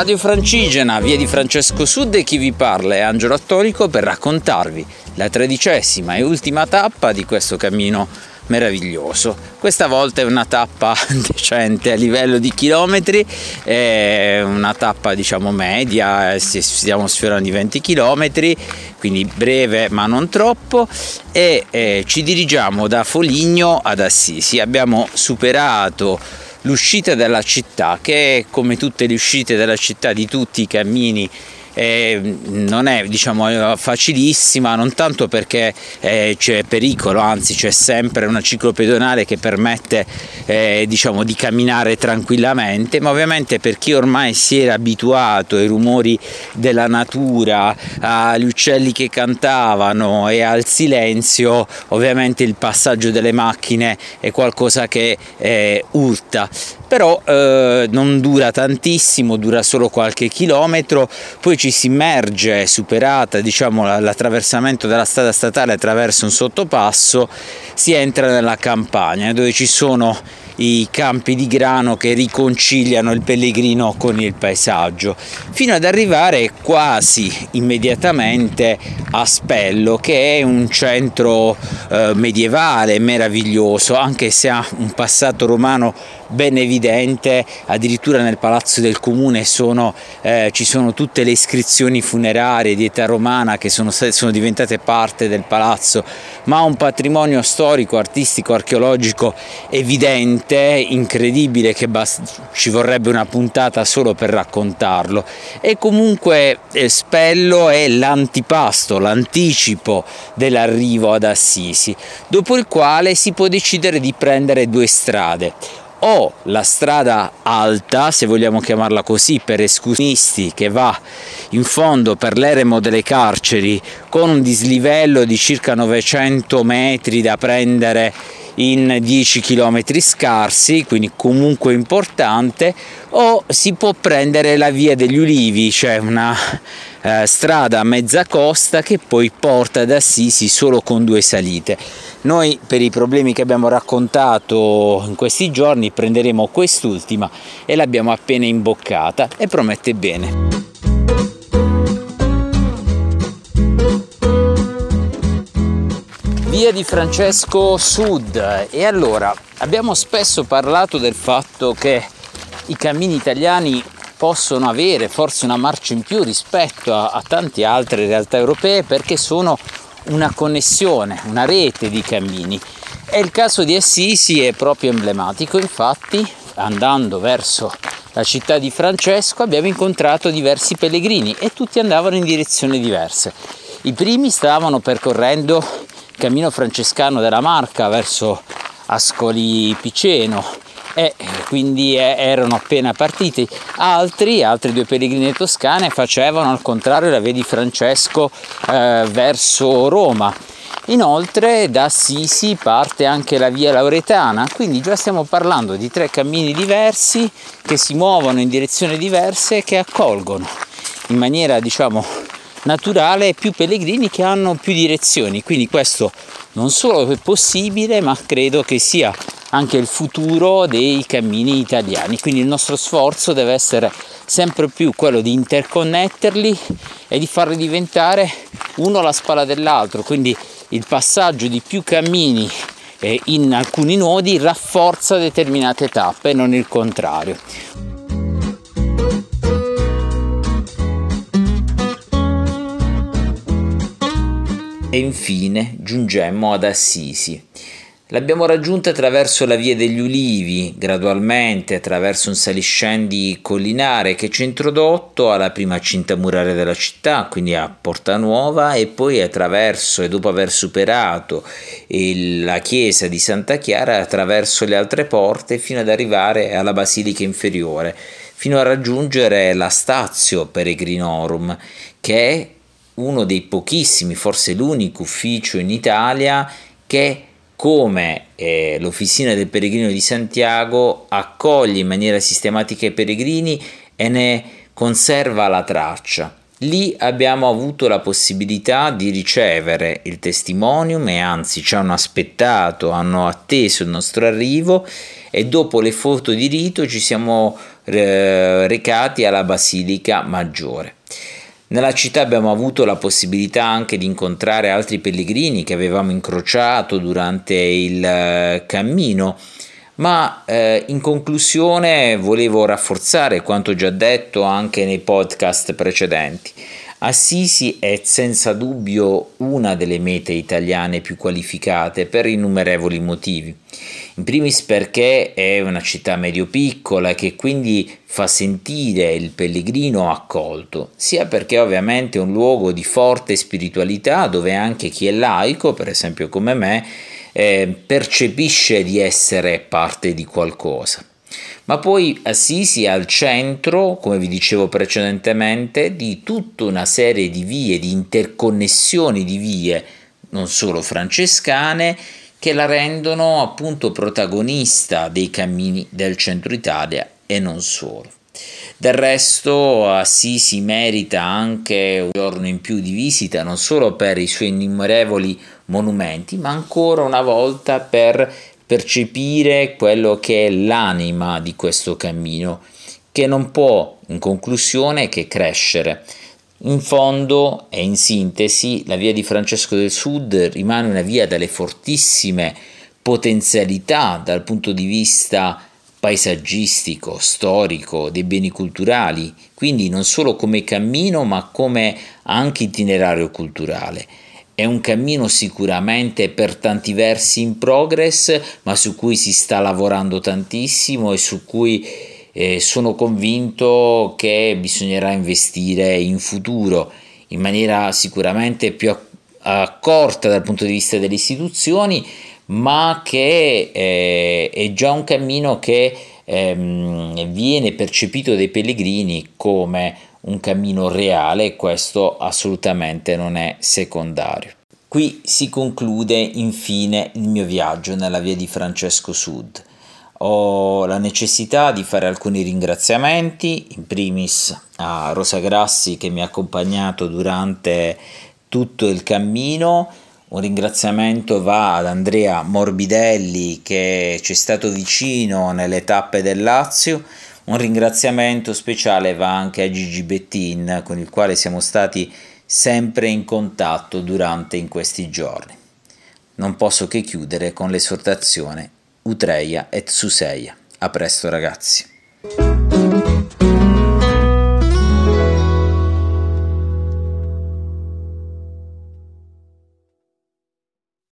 Radio Francigena, via di Francesco Sud e chi vi parla è Angelo Attonico per raccontarvi la tredicesima e ultima tappa di questo cammino meraviglioso. Questa volta è una tappa decente a livello di chilometri, è una tappa diciamo media, stiamo sfiorando i 20 chilometri, quindi breve ma non troppo e eh, ci dirigiamo da Foligno ad Assisi. Abbiamo superato l'uscita dalla città che come tutte le uscite dalla città di tutti i cammini eh, non è diciamo, facilissima, non tanto perché eh, c'è pericolo, anzi c'è sempre una ciclopedonale che permette eh, diciamo, di camminare tranquillamente, ma ovviamente per chi ormai si era abituato ai rumori della natura, agli uccelli che cantavano e al silenzio, ovviamente il passaggio delle macchine è qualcosa che eh, urta. Però eh, non dura tantissimo, dura solo qualche chilometro, poi ci si immerge, superata diciamo, l'attraversamento della strada statale attraverso un sottopasso, si entra nella campagna dove ci sono i campi di grano che riconciliano il pellegrino con il paesaggio, fino ad arrivare quasi immediatamente a Spello, che è un centro eh, medievale meraviglioso, anche se ha un passato romano ben evidente, addirittura nel palazzo del comune sono, eh, ci sono tutte le iscrizioni funerarie di età romana che sono, sono diventate parte del palazzo, ma ha un patrimonio storico, artistico, archeologico evidente, incredibile che bast- ci vorrebbe una puntata solo per raccontarlo. E comunque eh, Spello è l'antipasto, l'anticipo dell'arrivo ad Assisi, dopo il quale si può decidere di prendere due strade o la strada alta, se vogliamo chiamarla così, per escursionisti che va in fondo per l'eremo delle carceri con un dislivello di circa 900 metri da prendere in 10 km scarsi, quindi comunque importante, o si può prendere la via degli ulivi, cioè una eh, strada a mezza costa che poi porta ad Assisi solo con due salite. Noi per i problemi che abbiamo raccontato in questi giorni prenderemo quest'ultima e l'abbiamo appena imboccata e promette bene. Via di Francesco Sud e allora abbiamo spesso parlato del fatto che i cammini italiani possono avere forse una marcia in più rispetto a, a tante altre realtà europee perché sono una connessione, una rete di cammini. E il caso di Assisi è proprio emblematico, infatti andando verso la città di Francesco abbiamo incontrato diversi pellegrini e tutti andavano in direzioni diverse. I primi stavano percorrendo il cammino francescano della Marca verso Ascoli Piceno e quindi erano appena partiti. Altri, altri due pellegrini toscane facevano al contrario la via di Francesco eh, verso Roma. Inoltre da Sisi parte anche la via Lauretana, quindi già stiamo parlando di tre cammini diversi che si muovono in direzioni diverse e che accolgono in maniera diciamo naturale più pellegrini che hanno più direzioni. Quindi questo non solo è possibile, ma credo che sia anche il futuro dei cammini italiani. Quindi il nostro sforzo deve essere sempre più quello di interconnetterli e di farli diventare uno alla spalla dell'altro. Quindi il passaggio di più cammini eh, in alcuni nodi rafforza determinate tappe, non il contrario. E infine giungemmo ad Assisi L'abbiamo raggiunta attraverso la via degli ulivi, gradualmente attraverso un saliscendi collinare che ci ha introdotto alla prima cinta muraria della città, quindi a Porta Nuova, e poi attraverso, e dopo aver superato la chiesa di Santa Chiara, attraverso le altre porte fino ad arrivare alla basilica inferiore, fino a raggiungere la Stazio Peregrinorum, che è uno dei pochissimi, forse l'unico ufficio in Italia che come eh, l'Officina del Peregrino di Santiago accoglie in maniera sistematica i peregrini e ne conserva la traccia. Lì abbiamo avuto la possibilità di ricevere il testimonium e anzi ci hanno aspettato, hanno atteso il nostro arrivo e dopo le foto di rito ci siamo eh, recati alla Basilica Maggiore. Nella città abbiamo avuto la possibilità anche di incontrare altri pellegrini che avevamo incrociato durante il eh, cammino ma eh, in conclusione volevo rafforzare quanto già detto anche nei podcast precedenti. Assisi è senza dubbio una delle mete italiane più qualificate per innumerevoli motivi. In primis perché è una città medio-piccola che quindi fa sentire il pellegrino accolto, sia perché ovviamente è un luogo di forte spiritualità dove anche chi è laico, per esempio come me, eh, percepisce di essere parte di qualcosa. Ma poi Assisi è al centro, come vi dicevo precedentemente, di tutta una serie di vie, di interconnessioni di vie, non solo francescane, che la rendono appunto protagonista dei cammini del centro Italia e non solo. Del resto Assisi merita anche un giorno in più di visita non solo per i suoi innumerevoli monumenti, ma ancora una volta per percepire quello che è l'anima di questo cammino, che non può in conclusione che crescere. In fondo e in sintesi, la via di Francesco del Sud rimane una via dalle fortissime potenzialità dal punto di vista paesaggistico, storico, dei beni culturali, quindi non solo come cammino ma come anche itinerario culturale. È un cammino sicuramente per tanti versi in progress, ma su cui si sta lavorando tantissimo e su cui eh, sono convinto che bisognerà investire in futuro in maniera sicuramente più accorta dal punto di vista delle istituzioni, ma che eh, è già un cammino che ehm, viene percepito dai pellegrini come un cammino reale e questo assolutamente non è secondario. Qui si conclude infine il mio viaggio nella via di Francesco Sud. Ho la necessità di fare alcuni ringraziamenti, in primis a Rosa Grassi che mi ha accompagnato durante tutto il cammino. Un ringraziamento va ad Andrea Morbidelli che ci è stato vicino nelle tappe del Lazio un ringraziamento speciale va anche a Gigi Bettin, con il quale siamo stati sempre in contatto durante in questi giorni. Non posso che chiudere con l'esortazione Utreia et Suseia. A presto ragazzi.